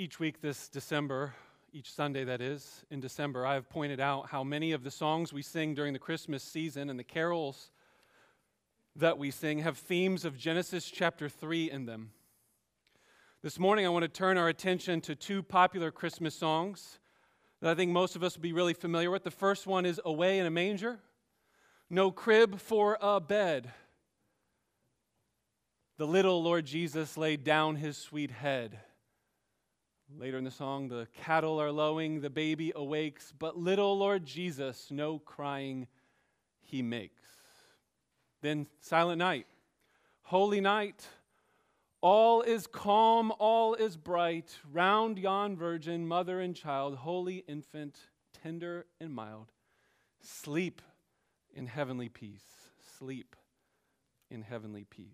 Each week this December, each Sunday that is, in December, I have pointed out how many of the songs we sing during the Christmas season and the carols that we sing have themes of Genesis chapter 3 in them. This morning, I want to turn our attention to two popular Christmas songs that I think most of us will be really familiar with. The first one is Away in a Manger, No Crib for a Bed. The little Lord Jesus laid down his sweet head. Later in the song, the cattle are lowing, the baby awakes, but little Lord Jesus, no crying he makes. Then, Silent Night, Holy Night, all is calm, all is bright, round yon virgin, mother and child, holy infant, tender and mild. Sleep in heavenly peace. Sleep in heavenly peace.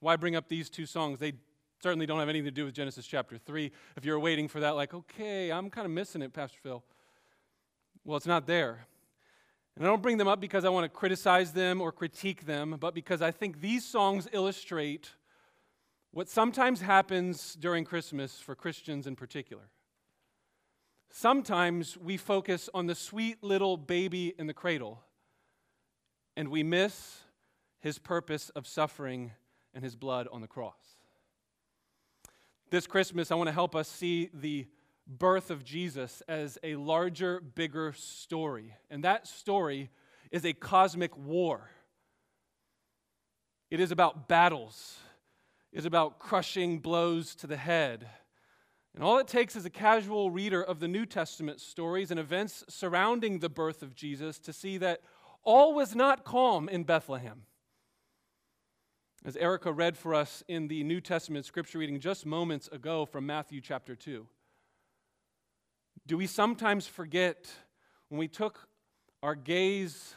Why bring up these two songs? They certainly don't have anything to do with Genesis chapter 3. If you're waiting for that, like, okay, I'm kind of missing it, Pastor Phil. Well, it's not there. And I don't bring them up because I want to criticize them or critique them, but because I think these songs illustrate what sometimes happens during Christmas for Christians in particular. Sometimes we focus on the sweet little baby in the cradle, and we miss his purpose of suffering and his blood on the cross. This Christmas, I want to help us see the birth of Jesus as a larger, bigger story. And that story is a cosmic war. It is about battles it is about crushing blows to the head. And all it takes is a casual reader of the New Testament stories and events surrounding the birth of Jesus to see that all was not calm in Bethlehem. As Erica read for us in the New Testament scripture reading just moments ago from Matthew chapter 2, do we sometimes forget when we took our gaze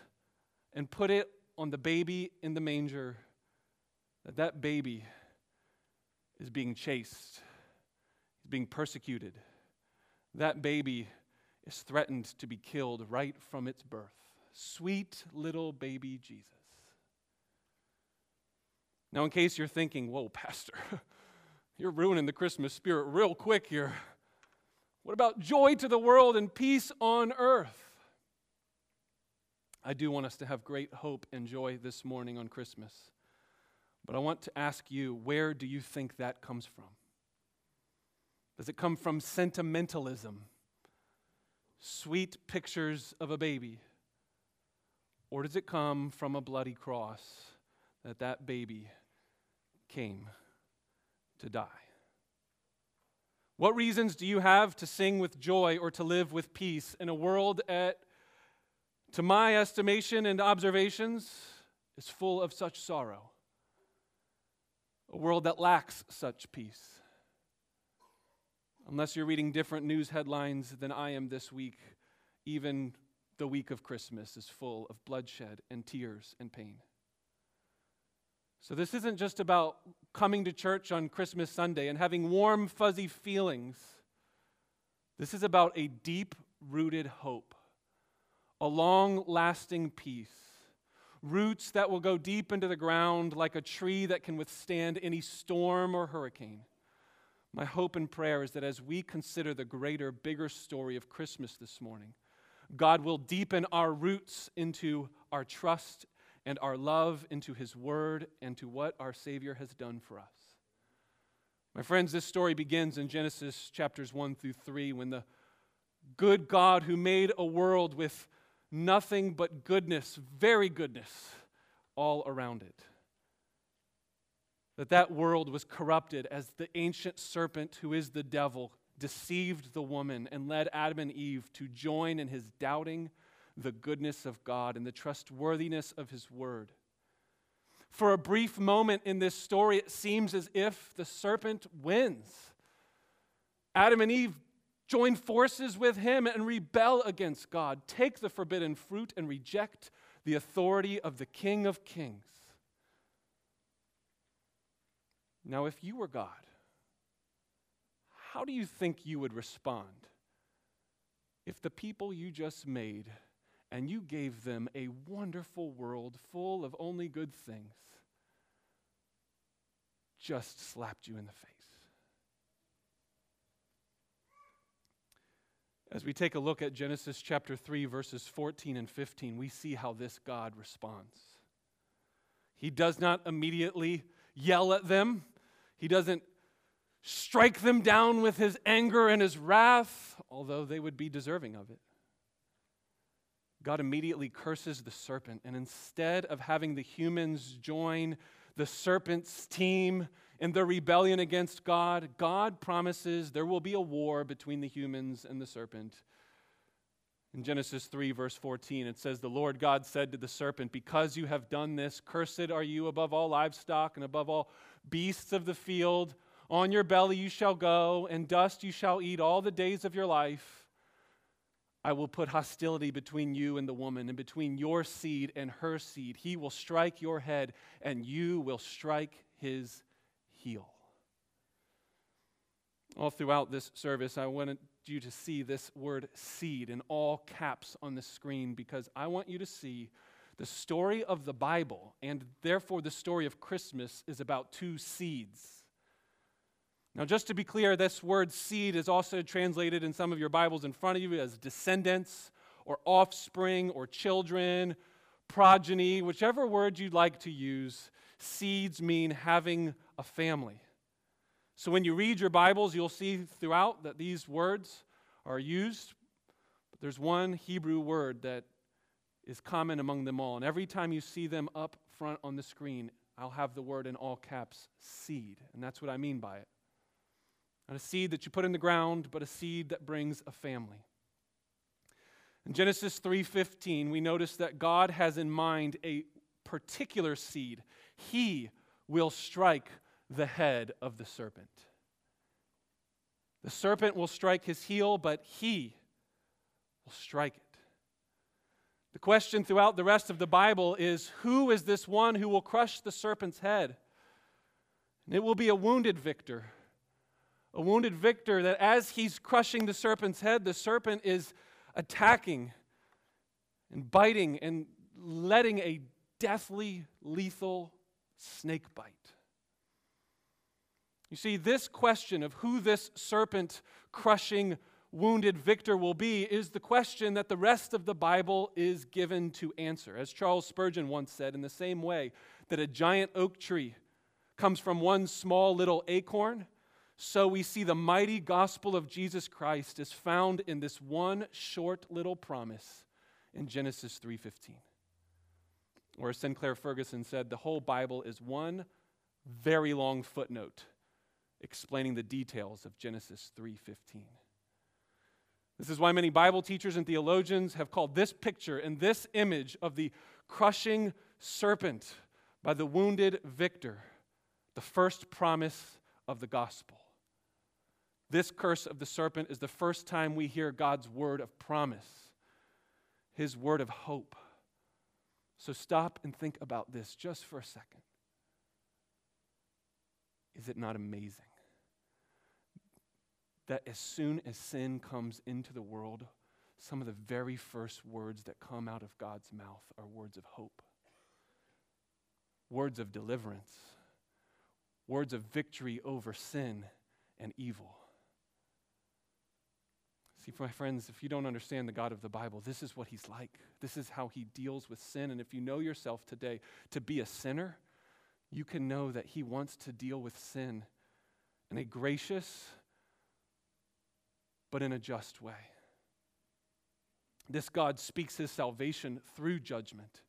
and put it on the baby in the manger that that baby is being chased, he's being persecuted. That baby is threatened to be killed right from its birth. Sweet little baby Jesus. Now, in case you're thinking, whoa, Pastor, you're ruining the Christmas spirit real quick here. What about joy to the world and peace on earth? I do want us to have great hope and joy this morning on Christmas. But I want to ask you where do you think that comes from? Does it come from sentimentalism, sweet pictures of a baby? Or does it come from a bloody cross that that baby came to die? What reasons do you have to sing with joy or to live with peace in a world at, to my estimation and observations, is full of such sorrow? a world that lacks such peace. Unless you're reading different news headlines than I am this week, even the week of Christmas is full of bloodshed and tears and pain. So, this isn't just about coming to church on Christmas Sunday and having warm, fuzzy feelings. This is about a deep rooted hope, a long lasting peace roots that will go deep into the ground like a tree that can withstand any storm or hurricane. My hope and prayer is that as we consider the greater, bigger story of Christmas this morning, God will deepen our roots into our trust and our love into His Word and to what our Savior has done for us. My friends, this story begins in Genesis chapters 1 through 3 when the good God who made a world with nothing but goodness, very goodness, all around it. That that world was corrupted as the ancient serpent, who is the devil, deceived the woman and led Adam and Eve to join in his doubting the goodness of God and the trustworthiness of his word. For a brief moment in this story, it seems as if the serpent wins. Adam and Eve join forces with him and rebel against God, take the forbidden fruit and reject the authority of the King of Kings. Now, if you were God, how do you think you would respond if the people you just made and you gave them a wonderful world full of only good things just slapped you in the face? As we take a look at Genesis chapter 3, verses 14 and 15, we see how this God responds. He does not immediately yell at them, He doesn't strike them down with His anger and His wrath, although they would be deserving of it. God immediately curses the serpent, and instead of having the humans join the serpent's team in their rebellion against God, God promises there will be a war between the humans and the serpent. In Genesis 3, verse 14, it says, The Lord God said to the serpent, Because you have done this, cursed are you above all livestock and above all beasts of the field. On your belly you shall go, and dust you shall eat all the days of your life. I will put hostility between you and the woman, and between your seed and her seed. He will strike your head, and you will strike his heel. All throughout this service, I wanted you to see this word seed in all caps on the screen because I want you to see the story of the Bible, and therefore the story of Christmas, is about two seeds. Now, just to be clear, this word seed is also translated in some of your Bibles in front of you as descendants or offspring or children, progeny, whichever word you'd like to use. Seeds mean having a family. So when you read your Bibles, you'll see throughout that these words are used, but there's one Hebrew word that is common among them all. And every time you see them up front on the screen, I'll have the word in all caps seed. And that's what I mean by it. Not a seed that you put in the ground, but a seed that brings a family. In Genesis 3:15, we notice that God has in mind a particular seed. He will strike the head of the serpent. The serpent will strike his heel, but he will strike it. The question throughout the rest of the Bible is who is this one who will crush the serpent's head? And it will be a wounded victor a wounded victor that as he's crushing the serpent's head, the serpent is attacking and biting and letting a deathly, lethal snake bite. You see, this question of who this serpent crushing wounded victor will be is the question that the rest of the Bible is given to answer. As Charles Spurgeon once said, in the same way that a giant oak tree comes from one small little acorn, so we see the mighty gospel of Jesus Christ is found in this one short little promise in Genesis 3:15. Or as Sinclair Ferguson said, the whole Bible is one very long footnote explaining the details of Genesis 3:15. This is why many Bible teachers and theologians have called this picture and this image of the crushing serpent by the wounded victor the first promise of the gospel. This curse of the serpent is the first time we hear God's word of promise, his word of hope. So stop and think about this just for a second. Is it not amazing that as soon as sin comes into the world, some of the very first words that come out of God's mouth are words of hope, words of deliverance, words of victory over sin and evil? See, my friends, if you don't understand the God of the Bible, this is what He's like. This is how He deals with sin. And if you know yourself today to be a sinner, you can know that He wants to deal with sin in a gracious but in a just way. This God speaks His salvation through judgment.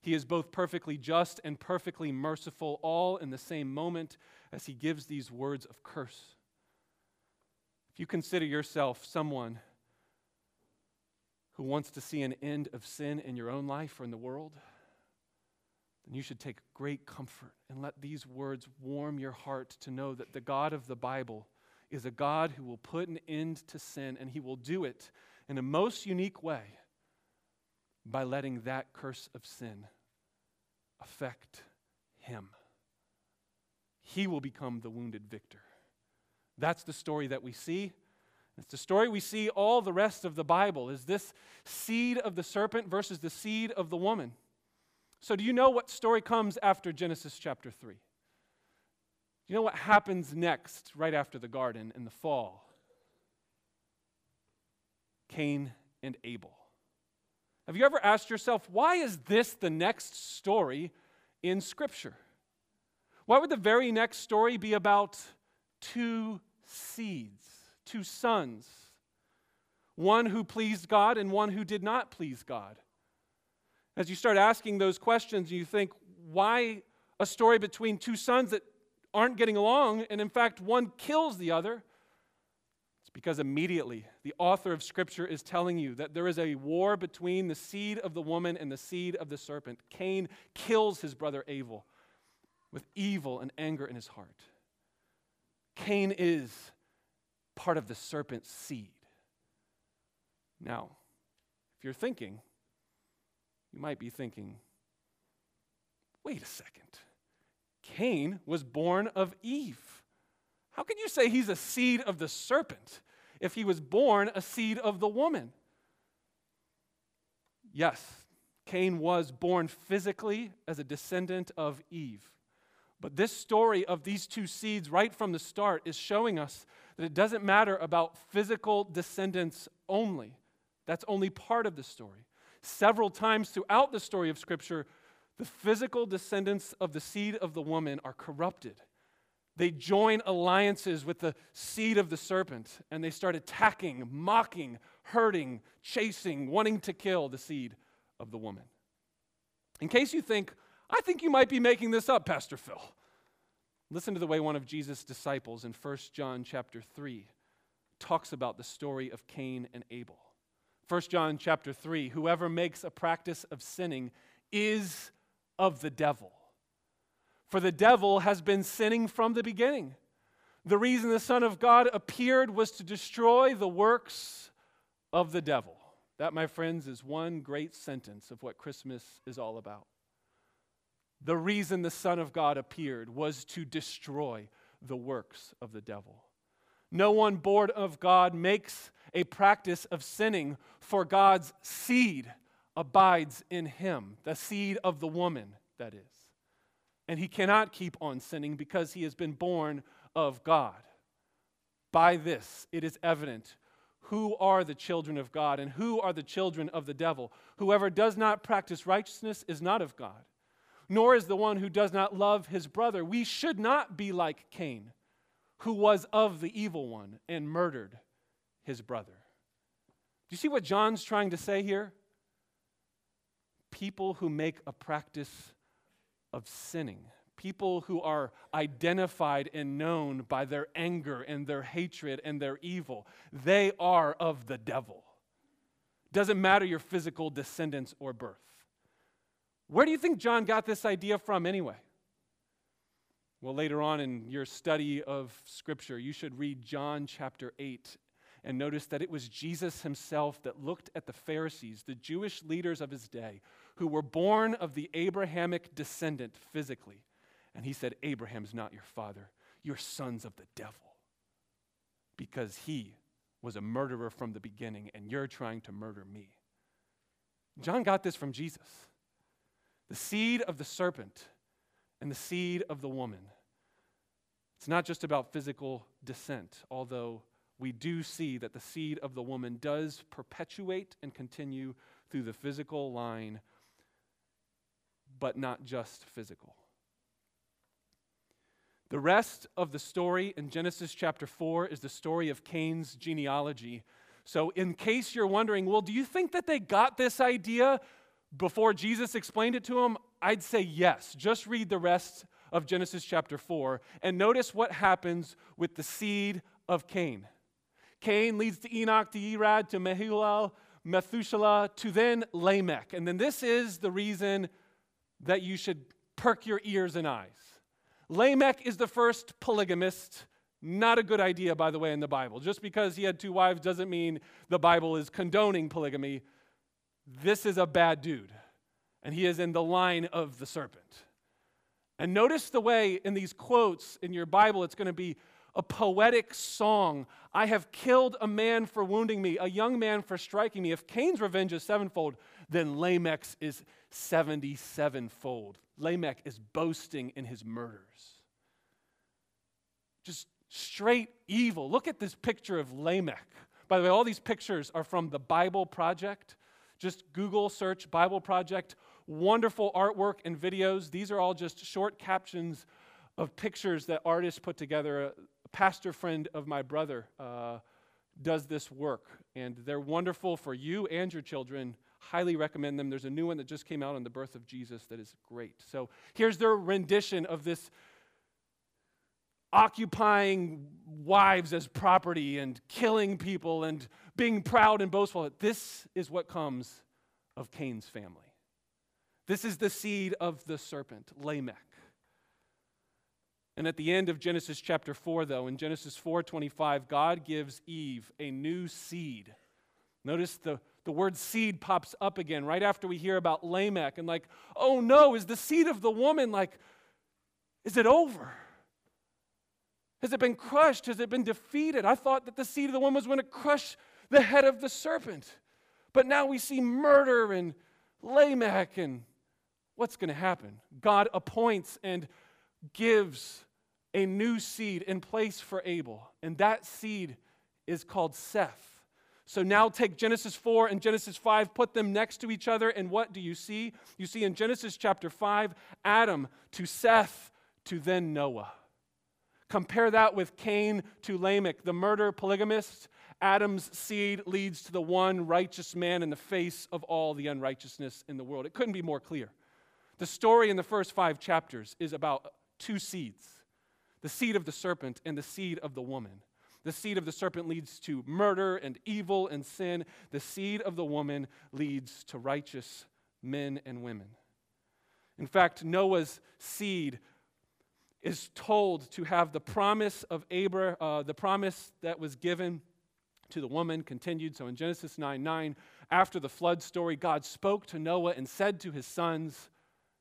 He is both perfectly just and perfectly merciful, all in the same moment as He gives these words of curse. If you consider yourself someone who wants to see an end of sin in your own life or in the world, then you should take great comfort and let these words warm your heart to know that the God of the Bible is a God who will put an end to sin, and he will do it in a most unique way by letting that curse of sin affect him. He will become the wounded victor. That's the story that we see. It's the story we see all the rest of the Bible is this seed of the serpent versus the seed of the woman. So do you know what story comes after Genesis chapter 3? Do you know what happens next right after the garden in the fall? Cain and Abel. Have you ever asked yourself, why is this the next story in Scripture? Why would the very next story be about two seeds, two sons, one who pleased God and one who did not please God? As you start asking those questions, you think, why a story between two sons that aren't getting along, and in fact, one kills the other? It's because immediately the author of Scripture is telling you that there is a war between the seed of the woman and the seed of the serpent. Cain kills his brother Abel with evil and anger in his heart. Cain is part of the serpent's seed. Now, if you're thinking, you might be thinking, wait a second. Cain was born of Eve. How can you say he's a seed of the serpent if he was born a seed of the woman? Yes, Cain was born physically as a descendant of Eve. But this story of these two seeds, right from the start, is showing us that it doesn't matter about physical descendants only. That's only part of the story. Several times throughout the story of Scripture, the physical descendants of the seed of the woman are corrupted. They join alliances with the seed of the serpent and they start attacking, mocking, hurting, chasing, wanting to kill the seed of the woman. In case you think, I think you might be making this up, Pastor Phil. Listen to the way one of Jesus' disciples in 1 John chapter 3 talks about the story of Cain and Abel. 1 John chapter 3 Whoever makes a practice of sinning is of the devil. For the devil has been sinning from the beginning. The reason the Son of God appeared was to destroy the works of the devil. That, my friends, is one great sentence of what Christmas is all about. The reason the Son of God appeared was to destroy the works of the devil. No one born of God makes a practice of sinning, for God's seed abides in him, the seed of the woman, that is. And he cannot keep on sinning because he has been born of God. By this, it is evident who are the children of God and who are the children of the devil. Whoever does not practice righteousness is not of God nor is the one who does not love his brother. We should not be like Cain, who was of the evil one and murdered his brother. Do you see what John's trying to say here? People who make a practice of sinning, people who are identified and known by their anger and their hatred and their evil, they are of the devil. Doesn't matter your physical descendants or birth. Where do you think John got this idea from anyway? Well, later on in your study of Scripture, you should read John chapter 8 and notice that it was Jesus himself that looked at the Pharisees, the Jewish leaders of his day, who were born of the Abrahamic descendant physically. And he said, Abraham's not your father. You're sons of the devil. Because he was a murderer from the beginning, and you're trying to murder me. John got this from Jesus the seed of the serpent and the seed of the woman. It's not just about physical descent, although we do see that the seed of the woman does perpetuate and continue through the physical line, but not just physical. The rest of the story in Genesis chapter 4 is the story of Cain's genealogy. So, in case you're wondering, well, do you think that they got this idea before Jesus explained it to him? I'd say yes. Just read the rest of Genesis chapter 4 and notice what happens with the seed of Cain. Cain leads to Enoch, to Irad, to Mehullel, Methuselah, to then Lamech. And then this is the reason that you should perk your ears and eyes. Lamech is the first polygamist. Not a good idea, by the way, in the Bible. Just because he had two wives doesn't mean the Bible is condoning polygamy this is a bad dude, and he is in the line of the serpent. And notice the way in these quotes in your Bible, it's going to be a poetic song. I have killed a man for wounding me, a young man for striking me. If Cain's revenge is sevenfold, then Lamech's is 77fold. Lamech is boasting in his murders. Just straight evil. Look at this picture of Lamech By the way, all these pictures are from the Bible Project. Just Google search Bible Project. Wonderful artwork and videos. These are all just short captions of pictures that artists put together. A pastor friend of my brother uh, does this work, and they're wonderful for you and your children. Highly recommend them. There's a new one that just came out on the birth of Jesus that is great. So here's their rendition of this occupying wives as property and killing people and being proud and boastful. This is what comes of Cain's family. This is the seed of the serpent, Lamech. And at the end of Genesis chapter 4 though, in Genesis 4:25, God gives Eve a new seed. Notice the the word seed pops up again right after we hear about Lamech and like, "Oh no, is the seed of the woman like is it over?" Has it been crushed? Has it been defeated? I thought that the seed of the woman was going to crush the head of the serpent. But now we see murder and Lamech, and what's going to happen? God appoints and gives a new seed in place for Abel, and that seed is called Seth. So now take Genesis 4 and Genesis 5, put them next to each other, and what do you see? You see in Genesis chapter 5, Adam to Seth to then Noah. Compare that with Cain to Lamech, the murder polygamist. Adam's seed leads to the one righteous man in the face of all the unrighteousness in the world. It couldn't be more clear. The story in the first five chapters is about two seeds the seed of the serpent and the seed of the woman. The seed of the serpent leads to murder and evil and sin. The seed of the woman leads to righteous men and women. In fact, Noah's seed is told to have the promise of Abra, uh, the promise that was given to the woman continued. So in Genesis 9 9, after the flood story, God spoke to Noah and said to his sons,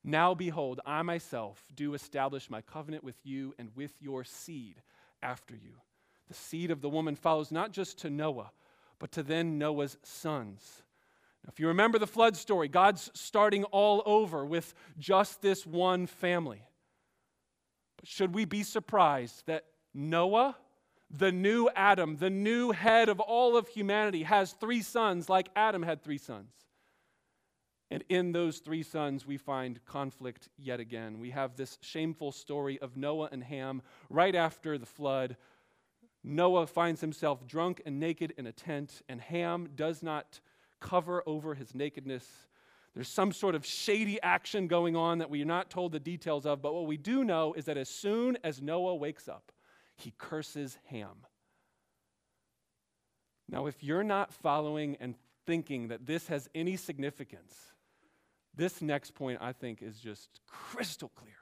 Now behold, I myself do establish my covenant with you and with your seed after you. The seed of the woman follows not just to Noah, but to then Noah's sons. Now, if you remember the flood story, God's starting all over with just this one family. But should we be surprised that Noah, the new Adam, the new head of all of humanity, has three sons like Adam had three sons? And in those three sons, we find conflict yet again. We have this shameful story of Noah and Ham right after the flood. Noah finds himself drunk and naked in a tent, and Ham does not cover over his nakedness. There's some sort of shady action going on that we are not told the details of, but what we do know is that as soon as Noah wakes up, he curses Ham. Now, if you're not following and thinking that this has any significance, this next point I think is just crystal clear.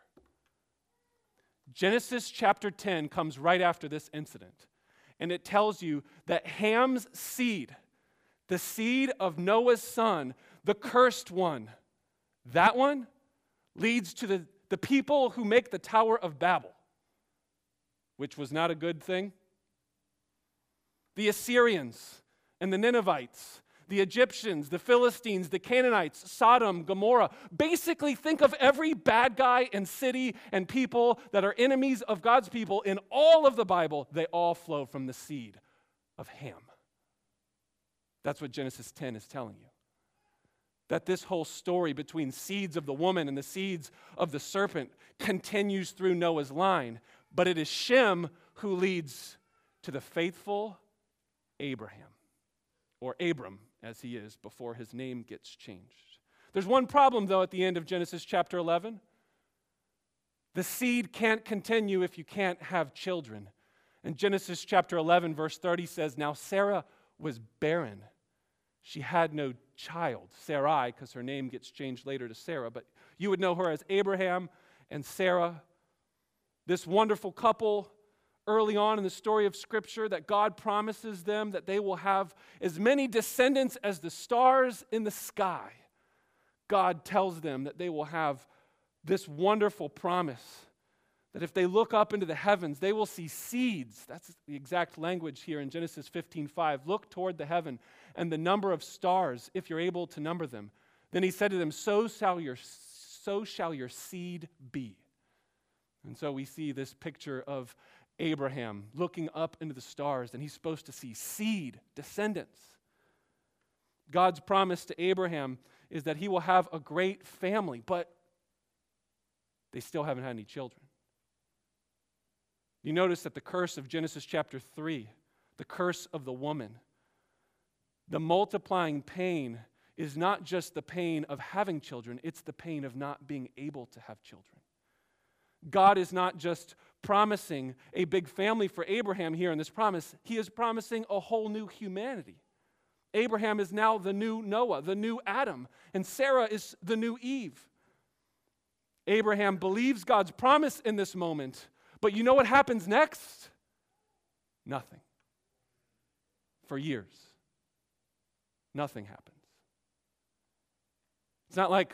Genesis chapter 10 comes right after this incident, and it tells you that Ham's seed, the seed of Noah's son, the cursed one. That one leads to the, the people who make the Tower of Babel, which was not a good thing. The Assyrians and the Ninevites, the Egyptians, the Philistines, the Canaanites, Sodom, Gomorrah. Basically, think of every bad guy and city and people that are enemies of God's people in all of the Bible. They all flow from the seed of Ham. That's what Genesis 10 is telling you that this whole story between seeds of the woman and the seeds of the serpent continues through Noah's line, but it is Shem who leads to the faithful Abraham, or Abram as he is before his name gets changed. There's one problem, though, at the end of Genesis chapter 11. The seed can't continue if you can't have children. And Genesis chapter 11, verse 30 says, Now Sarah was barren. She had no child, Sarai, because her name gets changed later to Sarah, but you would know her as Abraham and Sarah. This wonderful couple early on in the story of Scripture that God promises them that they will have as many descendants as the stars in the sky. God tells them that they will have this wonderful promise that if they look up into the heavens, they will see seeds. That's the exact language here in Genesis 15:5. Look toward the heaven and the number of stars, if you're able to number them. Then he said to them, So shall your, so shall your seed be. And so we see this picture of Abraham looking up into the stars, and he's supposed to see seed, descendants. God's promise to Abraham is that he will have a great family, but they still haven't had any children. You notice that the curse of Genesis chapter 3, the curse of the woman, the multiplying pain is not just the pain of having children, it's the pain of not being able to have children. God is not just promising a big family for Abraham here in this promise, He is promising a whole new humanity. Abraham is now the new Noah, the new Adam, and Sarah is the new Eve. Abraham believes God's promise in this moment, but you know what happens next? Nothing. For years, nothing happens. It's not like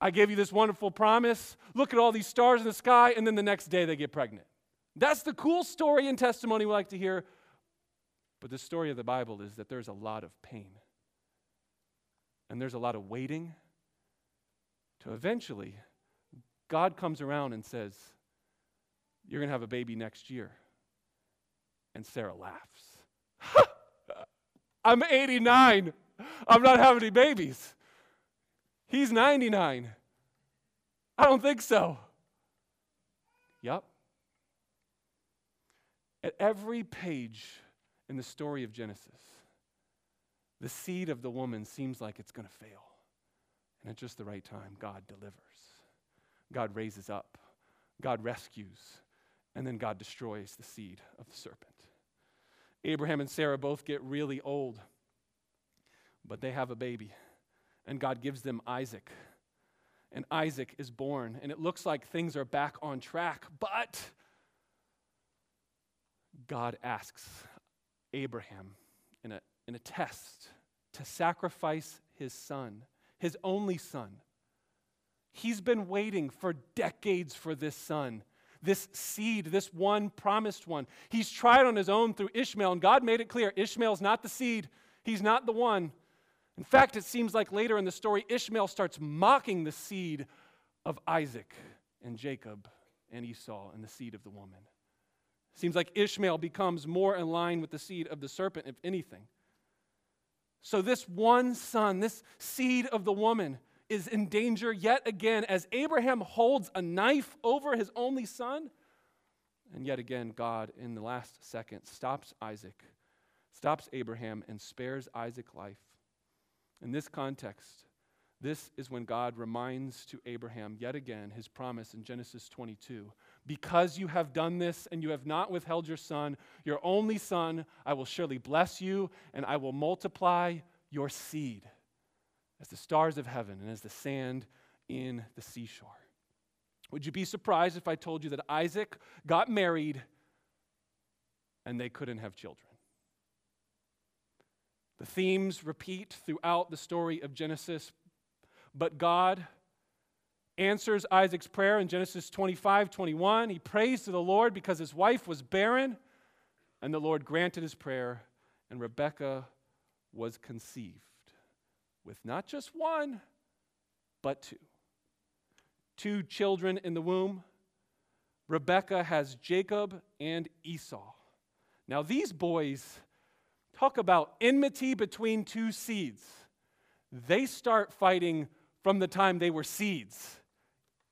I gave you this wonderful promise. Look at all these stars in the sky, and then the next day they get pregnant. That's the cool story and testimony we like to hear. But the story of the Bible is that there's a lot of pain. And there's a lot of waiting to eventually God comes around and says, You're going to have a baby next year. And Sarah laughs. I'm 89. I'm not having any babies. He's 99. I don't think so. Yep. At every page in the story of Genesis, the seed of the woman seems like it's going to fail. And at just the right time, God delivers. God raises up. God rescues. And then God destroys the seed of the serpent. Abraham and Sarah both get really old, but they have a baby and God gives them Isaac. And Isaac is born, and it looks like things are back on track, but God asks Abraham in a, in a test to sacrifice his son, his only son. He's been waiting for decades for this son, this seed, this one promised one. He's tried on his own through Ishmael, and God made it clear Ishmael's not the seed, he's not the one. In fact, it seems like later in the story, Ishmael starts mocking the seed of Isaac and Jacob and Esau and the seed of the woman. Seems like Ishmael becomes more in line with the seed of the serpent, if anything. So, this one son, this seed of the woman, is in danger yet again as Abraham holds a knife over his only son. And yet again, God, in the last second, stops Isaac, stops Abraham, and spares Isaac life. In this context, this is when God reminds to Abraham yet again his promise in Genesis 22. Because you have done this and you have not withheld your son, your only son, I will surely bless you and I will multiply your seed as the stars of heaven and as the sand in the seashore. Would you be surprised if I told you that Isaac got married and they couldn't have children? The themes repeat throughout the story of Genesis, but God answers Isaac's prayer in Genesis 25 21. He prays to the Lord because his wife was barren, and the Lord granted his prayer, and Rebekah was conceived with not just one, but two. Two children in the womb. Rebekah has Jacob and Esau. Now, these boys Talk about enmity between two seeds. They start fighting from the time they were seeds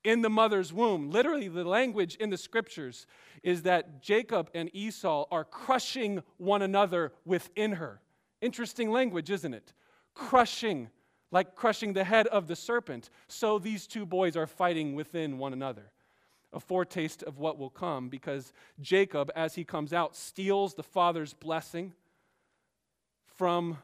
in the mother's womb. Literally, the language in the scriptures is that Jacob and Esau are crushing one another within her. Interesting language, isn't it? Crushing, like crushing the head of the serpent. So these two boys are fighting within one another. A foretaste of what will come because Jacob, as he comes out, steals the father's blessing from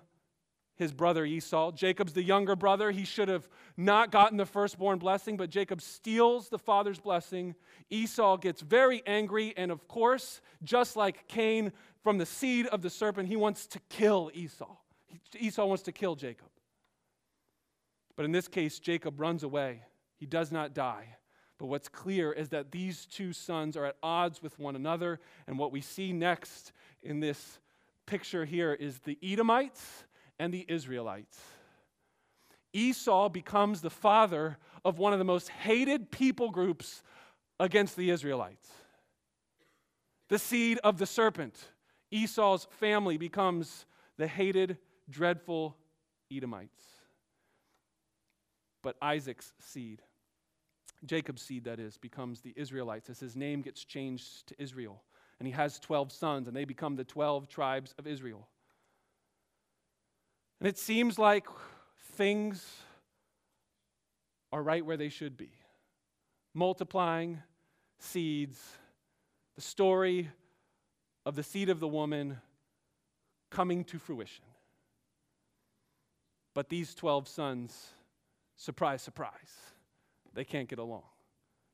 his brother Esau. Jacob's the younger brother. He should have not gotten the firstborn blessing, but Jacob steals the father's blessing. Esau gets very angry, and of course, just like Cain from the seed of the serpent, he wants to kill Esau. Esau wants to kill Jacob. But in this case, Jacob runs away. He does not die. But what's clear is that these two sons are at odds with one another, and what we see next in this picture here is the Edomites and the Israelites. Esau becomes the father of one of the most hated people groups against the Israelites. the seed of the serpent. Esau's family becomes the hated, dreadful Edomites. But Isaac's seed, Jacob's seed, that is, becomes the Israelites as his name gets changed to Israel. And he has 12 sons, and they become the 12 tribes of Israel. And it seems like things are right where they should be multiplying seeds, the story of the seed of the woman coming to fruition. But these 12 sons, surprise, surprise, they can't get along.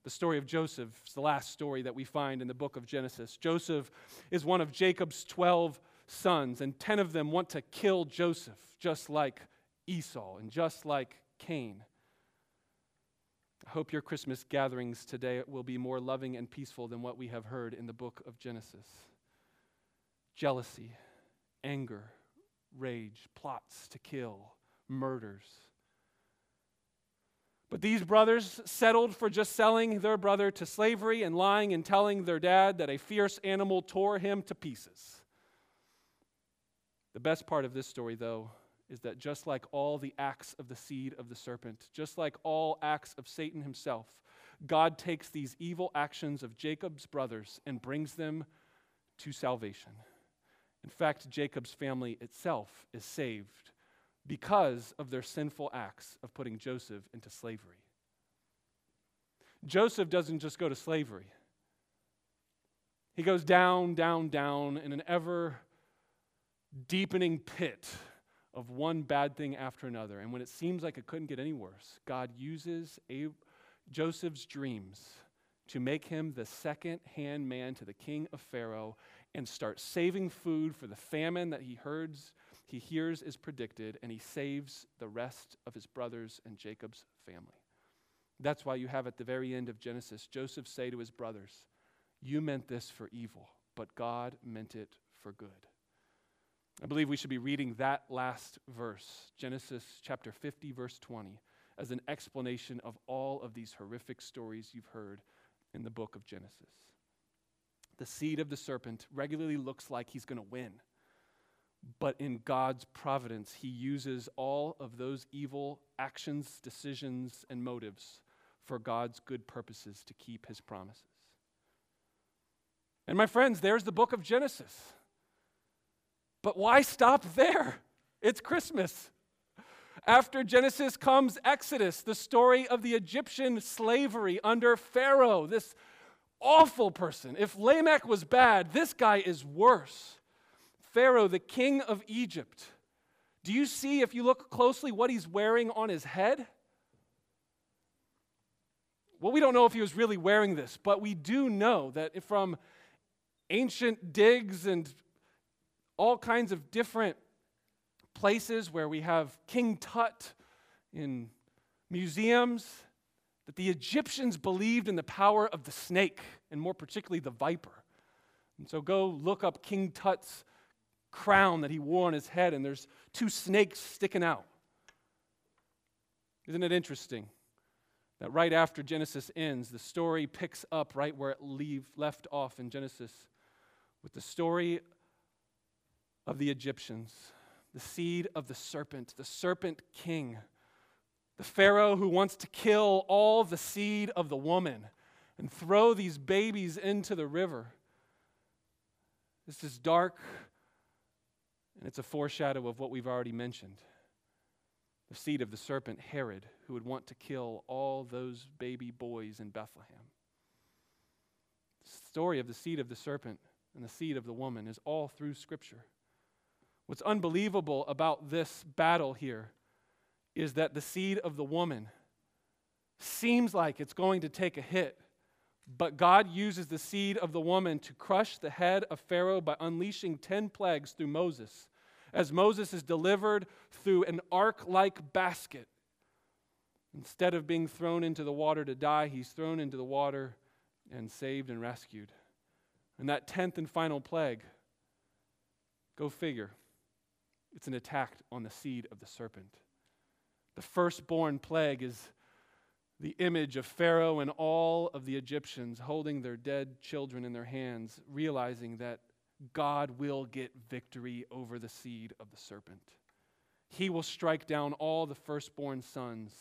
The story of Joseph is the last story that we find in the book of Genesis. Joseph is one of Jacob's 12 sons, and 10 of them want to kill Joseph, just like Esau and just like Cain. I hope your Christmas gatherings today will be more loving and peaceful than what we have heard in the book of Genesis. Jealousy, anger, rage, plots to kill, murders. But these brothers settled for just selling their brother to slavery and lying and telling their dad that a fierce animal tore him to pieces. The best part of this story, though, is that just like all the acts of the seed of the serpent, just like all acts of Satan himself, God takes these evil actions of Jacob's brothers and brings them to salvation. In fact, Jacob's family itself is saved because of their sinful acts of putting Joseph into slavery. Joseph doesn't just go to slavery, he goes down, down, down in an ever deepening pit of one bad thing after another. And when it seems like it couldn't get any worse, God uses Joseph's dreams to make him the second hand man to the king of Pharaoh and start saving food for the famine that he hears, he hears is predicted, and he saves the rest of his brothers and Jacob's family. That's why you have at the very end of Genesis Joseph say to his brothers, You meant this for evil, but God meant it for good. I believe we should be reading that last verse, Genesis chapter 50, verse 20, as an explanation of all of these horrific stories you've heard in the book of Genesis. The seed of the serpent regularly looks like he's going to win. But in God's providence, he uses all of those evil actions, decisions, and motives for God's good purposes to keep his promises. And my friends, there's the book of Genesis. But why stop there? It's Christmas. After Genesis comes Exodus, the story of the Egyptian slavery under Pharaoh, this awful person. If Lamech was bad, this guy is worse. Pharaoh, the king of Egypt. Do you see, if you look closely, what he's wearing on his head? Well, we don't know if he was really wearing this, but we do know that from ancient digs and all kinds of different places where we have King Tut in museums, that the Egyptians believed in the power of the snake, and more particularly the viper. And so go look up King Tut's crown that he wore on his head, and there's two snakes sticking out. Isn't it interesting that right after Genesis ends, the story picks up right where it leave, left off in Genesis with the story of the Egyptians, the seed of the serpent, the serpent king, the Pharaoh who wants to kill all the seed of the woman and throw these babies into the river. This is dark, and it's a foreshadow of what we've already mentioned. The seed of the serpent, Herod, who would want to kill all those baby boys in Bethlehem. The story of the seed of the serpent and the seed of the woman is all through Scripture. What's unbelievable about this battle here is that the seed of the woman seems like it's going to take a hit, but God uses the seed of the woman to crush the head of Pharaoh by unleashing 10 plagues through Moses. As Moses is delivered through an ark like basket, instead of being thrown into the water to die, he's thrown into the water and saved and rescued. And that 10th and final plague, go figure it's an attack on the seed of the serpent. The firstborn plague is the image of Pharaoh and all of the Egyptians holding their dead children in their hands, realizing that God will get victory over the seed of the serpent. He will strike down all the firstborn sons,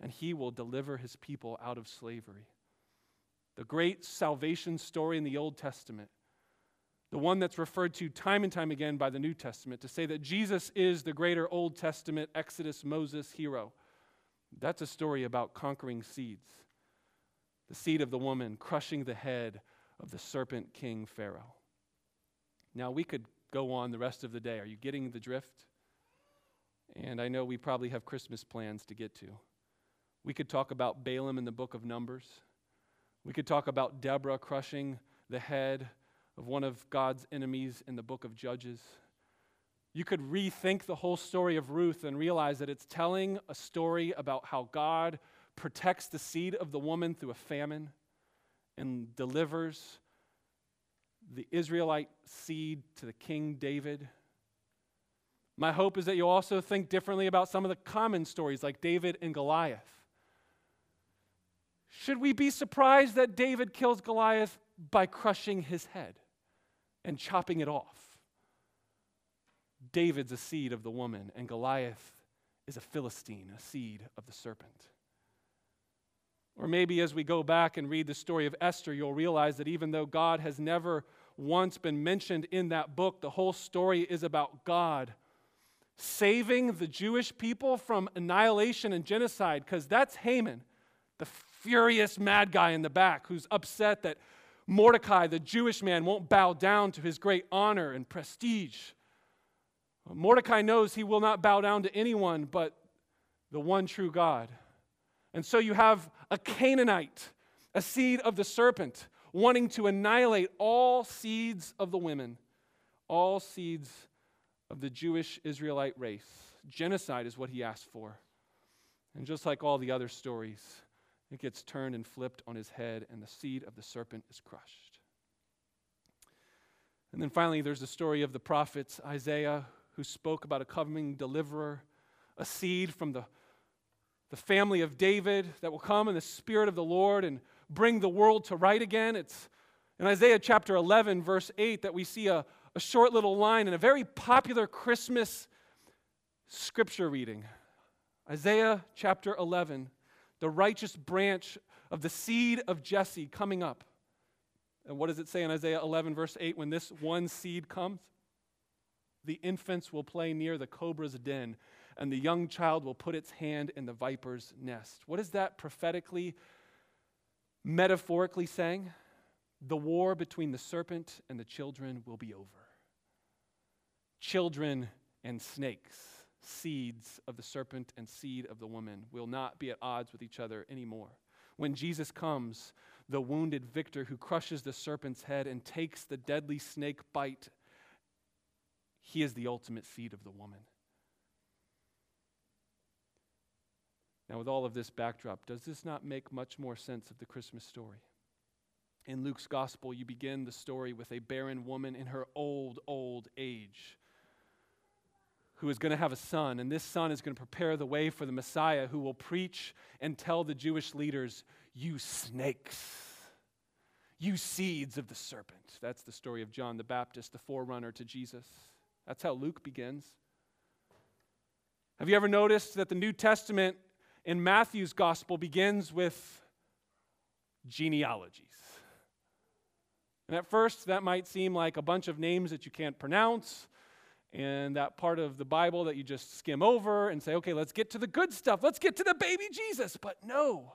and he will deliver his people out of slavery. The great salvation story in the Old Testament, the one that's referred to time and time again by the New Testament to say that Jesus is the greater Old Testament Exodus Moses hero that's a story about conquering seeds. The seed of the woman crushing the head of the serpent king Pharaoh. Now, we could go on the rest of the day. Are you getting the drift? And I know we probably have Christmas plans to get to. We could talk about Balaam in the book of Numbers. We could talk about Deborah crushing the head of one of God's enemies in the book of Judges. You could rethink the whole story of Ruth and realize that it's telling a story about how God protects the seed of the woman through a famine and delivers the Israelite seed to the King David. My hope is that you also think differently about some of the common stories like David and Goliath. Should we be surprised that David kills Goliath by crushing his head and chopping it off? David's a seed of the woman, and Goliath is a Philistine, a seed of the serpent. Or maybe as we go back and read the story of Esther, you'll realize that even though God has never once been mentioned in that book, the whole story is about God saving the Jewish people from annihilation and genocide, because that's Haman, the furious mad guy in the back who's upset that Mordecai, the Jewish man, won't bow down to his great honor and prestige. Mordecai knows he will not bow down to anyone but the one true God. And so you have a Canaanite, a seed of the serpent, wanting to annihilate all seeds of the women, all seeds of the Jewish Israelite race. Genocide is what he asked for. And just like all the other stories, it gets turned and flipped on his head, and the seed of the serpent is crushed. And then finally, there's the story of the prophets Isaiah, who spoke about a coming deliverer, a seed from the, the family of David that will come in the Spirit of the Lord and bring the world to right again. It's in Isaiah chapter 11, verse 8, that we see a, a short little line in a very popular Christmas scripture reading. Isaiah chapter 11, the righteous branch of the seed of Jesse coming up. And what does it say in Isaiah 11, verse 8, when this one seed comes? The infants will play near the cobra's den, and the young child will put its hand in the viper's nest. What is that prophetically, metaphorically saying? The war between the serpent and the children will be over. Children and snakes, seeds of the serpent and seed of the woman, will not be at odds with each other anymore. When Jesus comes, the wounded victor who crushes the serpent's head and takes the deadly snake bite he is the ultimate seed of the woman. Now, with all of this backdrop, does this not make much more sense of the Christmas story? In Luke's gospel, you begin the story with a barren woman in her old, old age who is going to have a son, and this son is going to prepare the way for the Messiah who will preach and tell the Jewish leaders, You snakes, you seeds of the serpent. That's the story of John the Baptist, the forerunner to Jesus. That's how Luke begins. Have you ever noticed that the New Testament in Matthew's gospel begins with genealogies? And at first, that might seem like a bunch of names that you can't pronounce, and that part of the Bible that you just skim over and say, okay, let's get to the good stuff. Let's get to the baby Jesus. But no.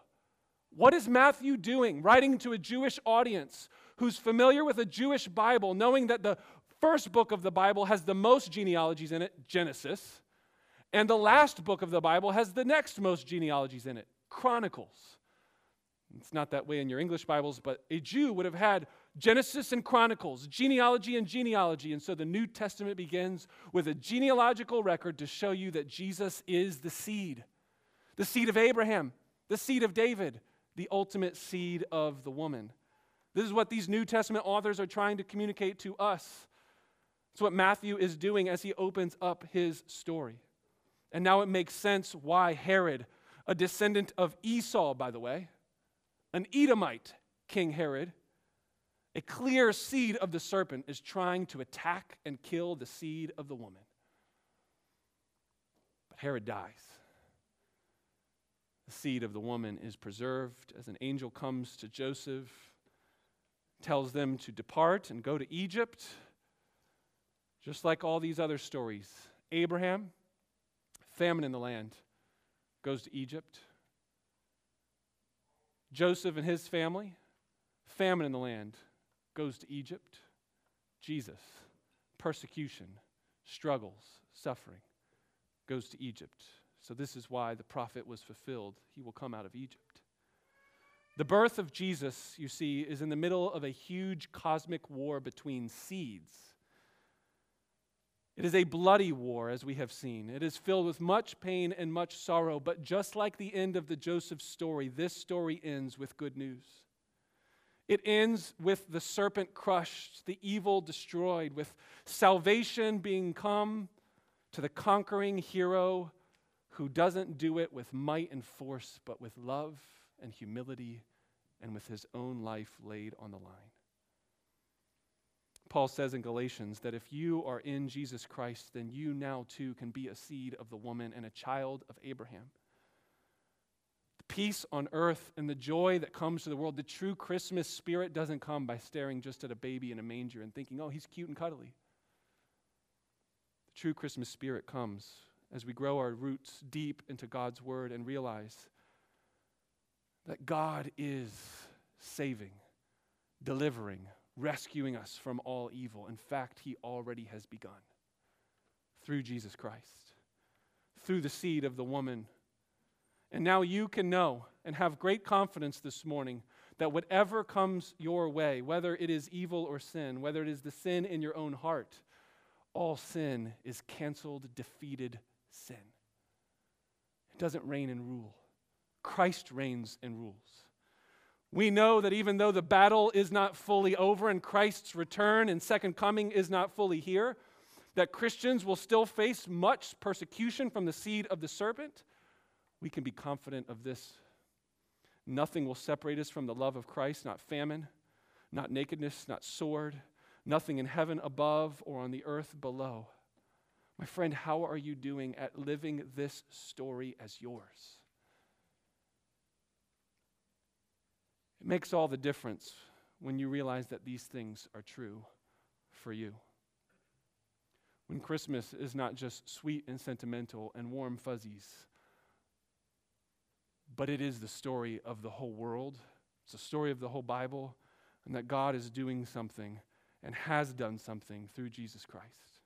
What is Matthew doing? Writing to a Jewish audience who's familiar with a Jewish Bible, knowing that the first book of the Bible has the most genealogies in it, Genesis, and the last book of the Bible has the next most genealogies in it, Chronicles. It's not that way in your English Bibles, but a Jew would have had Genesis and Chronicles, genealogy and genealogy. And so the New Testament begins with a genealogical record to show you that Jesus is the seed, the seed of Abraham, the seed of David, the ultimate seed of the woman. This is what these New Testament authors are trying to communicate to us. It's what Matthew is doing as he opens up his story. And now it makes sense why Herod, a descendant of Esau, by the way, an Edomite, King Herod, a clear seed of the serpent, is trying to attack and kill the seed of the woman. But Herod dies. The seed of the woman is preserved as an angel comes to Joseph, tells them to depart and go to Egypt, just like all these other stories. Abraham, famine in the land, goes to Egypt. Joseph and his family, famine in the land, goes to Egypt. Jesus, persecution, struggles, suffering, goes to Egypt. So, this is why the prophet was fulfilled. He will come out of Egypt. The birth of Jesus, you see, is in the middle of a huge cosmic war between seeds. It is a bloody war, as we have seen. It is filled with much pain and much sorrow, but just like the end of the Joseph story, this story ends with good news. It ends with the serpent crushed, the evil destroyed, with salvation being come to the conquering hero who doesn't do it with might and force, but with love and humility and with his own life laid on the line. Paul says in Galatians that if you are in Jesus Christ, then you now too can be a seed of the woman and a child of Abraham. The peace on earth and the joy that comes to the world, the true Christmas spirit doesn't come by staring just at a baby in a manger and thinking, oh, he's cute and cuddly. The true Christmas spirit comes as we grow our roots deep into God's word and realize that God is saving, delivering, rescuing us from all evil. In fact, He already has begun through Jesus Christ, through the seed of the woman. And now you can know and have great confidence this morning that whatever comes your way, whether it is evil or sin, whether it is the sin in your own heart, all sin is canceled, defeated sin. It doesn't reign and rule. Christ reigns and rules. We know that even though the battle is not fully over and Christ's return and second coming is not fully here, that Christians will still face much persecution from the seed of the serpent. We can be confident of this. Nothing will separate us from the love of Christ, not famine, not nakedness, not sword, nothing in heaven above or on the earth below. My friend, how are you doing at living this story as yours? Makes all the difference when you realize that these things are true for you. When Christmas is not just sweet and sentimental and warm fuzzies, but it is the story of the whole world, it's the story of the whole Bible, and that God is doing something and has done something through Jesus Christ.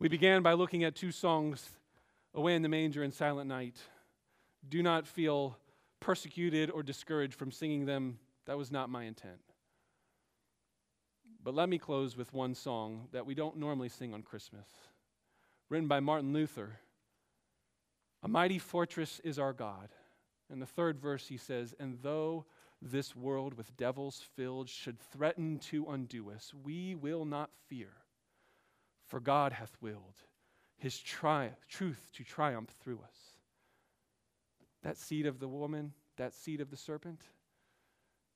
We began by looking at two songs, Away in the Manger and Silent Night. Do not feel persecuted or discouraged from singing them. That was not my intent. But let me close with one song that we don't normally sing on Christmas, written by Martin Luther. A mighty fortress is our God. In the third verse, he says, And though this world with devils filled should threaten to undo us, we will not fear for God hath willed his tri- truth to triumph through us. That seed of the woman, that seed of the serpent,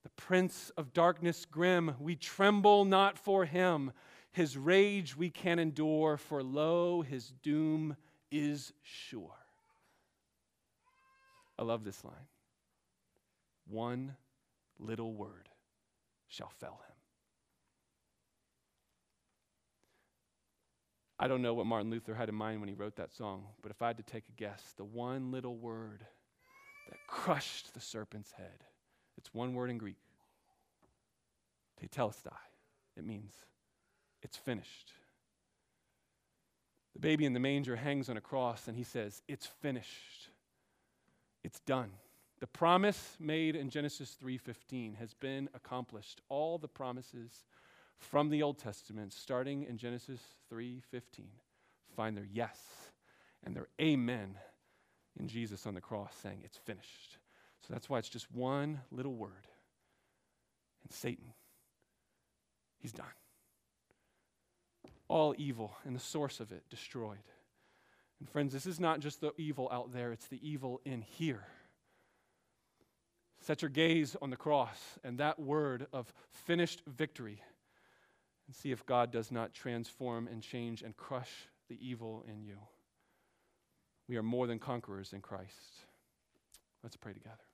the prince of darkness grim, we tremble not for him. His rage we can endure, for lo, his doom is sure. I love this line. One little word shall fell him. I don't know what Martin Luther had in mind when he wrote that song, but if I had to take a guess, the one little word that crushed the serpent's head, it's one word in Greek. Tetelestai. It means it's finished. The baby in the manger hangs on a cross and he says, It's finished. It's done. The promise made in Genesis 3:15 has been accomplished. All the promises from the Old Testament, starting in Genesis 3:15, find their yes and their amen in Jesus on the cross, saying, It's finished. So that's why it's just one little word. And Satan, he's done. All evil and the source of it destroyed. And friends, this is not just the evil out there, it's the evil in here. Set your gaze on the cross and that word of finished victory and see if God does not transform and change and crush the evil in you. We are more than conquerors in Christ. Let's pray together.